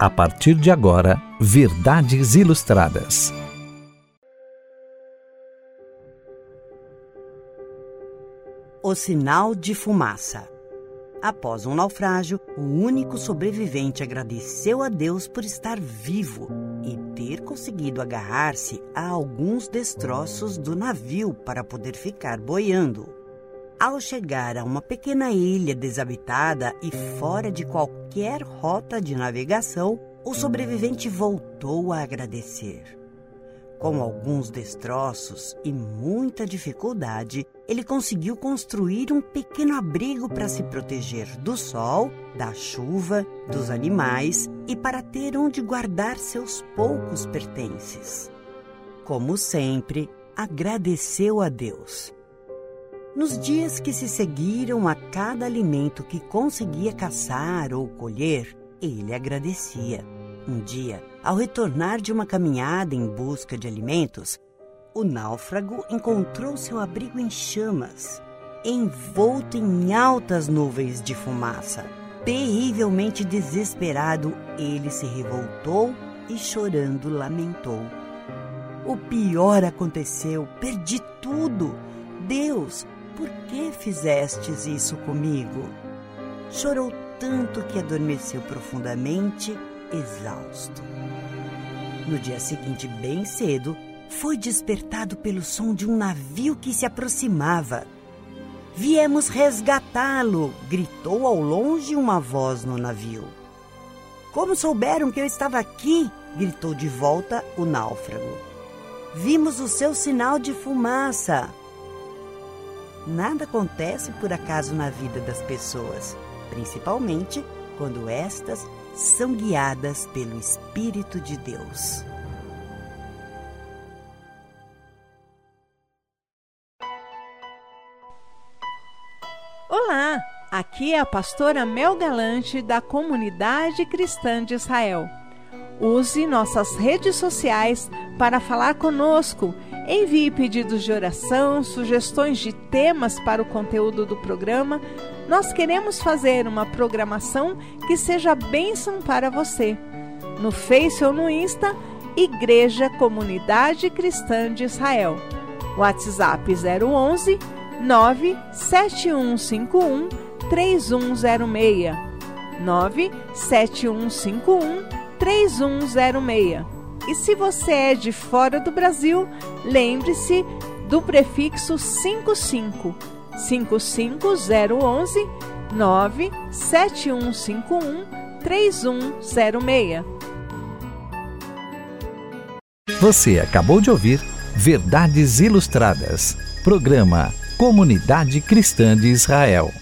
A partir de agora, Verdades Ilustradas. O sinal de fumaça. Após um naufrágio, o único sobrevivente agradeceu a Deus por estar vivo e ter conseguido agarrar-se a alguns destroços do navio para poder ficar boiando. Ao chegar a uma pequena ilha desabitada e fora de qualquer rota de navegação, o sobrevivente voltou a agradecer. Com alguns destroços e muita dificuldade, ele conseguiu construir um pequeno abrigo para se proteger do sol, da chuva, dos animais e para ter onde guardar seus poucos pertences. Como sempre, agradeceu a Deus. Nos dias que se seguiram a cada alimento que conseguia caçar ou colher, ele agradecia. Um dia, ao retornar de uma caminhada em busca de alimentos, o náufrago encontrou seu abrigo em chamas, envolto em altas nuvens de fumaça. Terrivelmente desesperado, ele se revoltou e, chorando, lamentou. O pior aconteceu, perdi tudo. Deus, por que fizestes isso comigo? Chorou tanto que adormeceu profundamente exausto. No dia seguinte, bem cedo, foi despertado pelo som de um navio que se aproximava. Viemos resgatá-lo! gritou ao longe uma voz no navio. Como souberam que eu estava aqui? gritou de volta o náufrago. Vimos o seu sinal de fumaça. Nada acontece por acaso na vida das pessoas, principalmente quando estas são guiadas pelo Espírito de Deus. Olá, aqui é a pastora Mel Galante da Comunidade Cristã de Israel. Use nossas redes sociais para falar conosco. Envie pedidos de oração, sugestões de temas para o conteúdo do programa nós queremos fazer uma programação que seja bênção para você. No Face ou no Insta, Igreja Comunidade Cristã de Israel. WhatsApp 011 97151 3106. 97151 3106. E se você é de fora do Brasil, lembre-se do prefixo 55 55011 97151 3106. Você acabou de ouvir Verdades Ilustradas. Programa Comunidade Cristã de Israel.